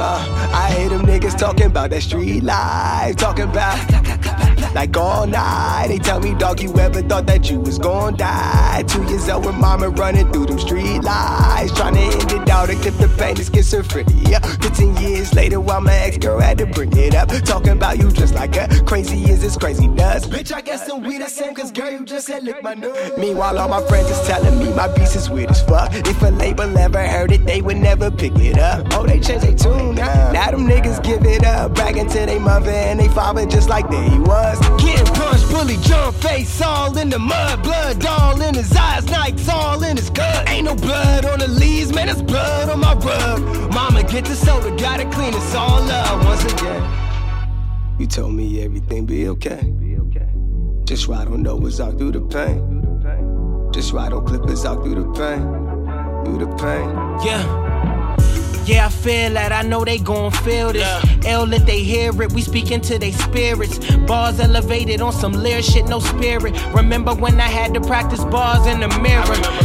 Uh, I hate them niggas talking about that street life, talking about like all night. They tell me, dog, you ever thought that you was gon' die? Two years old with mama running through them street lights, trying to end it all to clip the pain of schizophrenia. Fifteen years later, while my ex girl had to bring it up, talking about you just like a crazy is this crazy does. Bitch, I guess then we the same, cause girl, you just said lick my nose. Meanwhile, all my friends is telling me my beats is weird as fuck. If a label ever heard it, they would never pick it up. Oh, they changed their tune now. Now them niggas give it up, bragging to they mother and they father just like they was. Getting punched, bully, jump face, all in the mud, blood all in his eyes, nights all in his gut. Ain't no blood on the leaves, man, it's blood on my rug. Mama, get the soda, gotta clean this all up once again. You told me everything be okay. Just ride on Noah's out through the pain. Just ride on clippers out through the pain. Through the pain. Yeah. Yeah, I feel that. I know they gon' feel this. L let they hear it. We speaking to their spirits. Bars elevated on some lyric shit, no spirit. Remember when I had to practice bars in the mirror?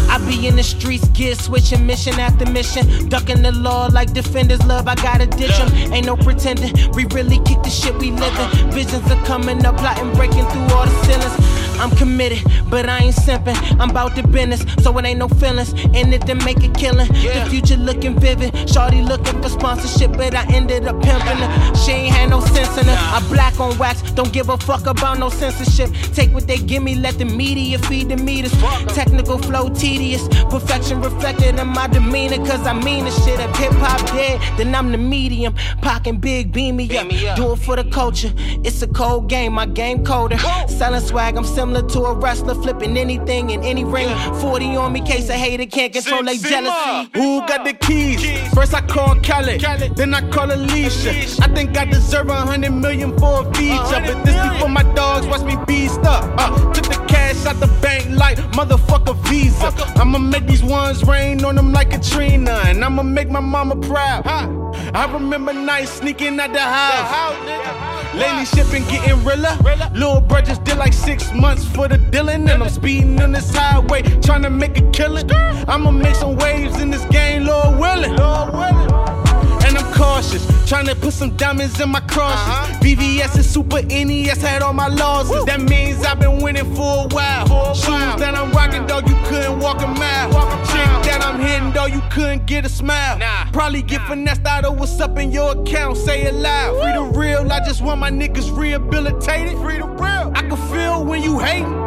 I, be in the streets, gear switching mission after mission. Ducking the law like defenders love. I gotta ditch them. Ain't no pretending. We really kick the shit we living. Uh-huh. Visions are coming up, plotting, breaking through all the ceilings. I'm committed, but I ain't simping. I'm about the business, so it ain't no feelings. In it to make it killing. The future looking vivid. Shorty looking for sponsorship, but I ended up pimping her. She ain't had no sense in her. I black on wax, don't give a fuck about no censorship. Take what they give me, let the media feed the meters. Technical flow tedious, perfection reflected in my demeanor. Cause I mean the shit. If hip hop dead, then I'm the medium. Pockin' big, beam me up. Do it for the culture. It's a cold game, my game colder. Selling swag, I'm similar to a wrestler, flipping anything in any ring. 40 on me, case a hater can't control their jealousy. Who got the keys? First I call Khaled, then I call Alicia. I think I deserve a hundred million for a feature, but this before my dogs watch me beast up. Uh, took the cash out the bank like motherfucker Visa. I'ma make these ones rain on them like Katrina, and I'ma make my mama proud. I remember nights sneaking out the house. Lately been getting realer. Little bro just did like six months for the dealing, and I'm speeding on this highway trying to make a killing. I'ma make some waves in this game, Lord willing. And I'm cautious, trying to put some diamonds in my crosses. VVS and Super NES had all my losses. That means I've been winning for a while. Shoes that I'm rocking, dog, you couldn't walk a mile. Chick that I'm hitting, dog, you couldn't get a smile. Nah. Probably get finessed out of what's up in your account. Say it loud. Free the real, I just want my niggas rehabilitated. Free the real. I can feel when you hating.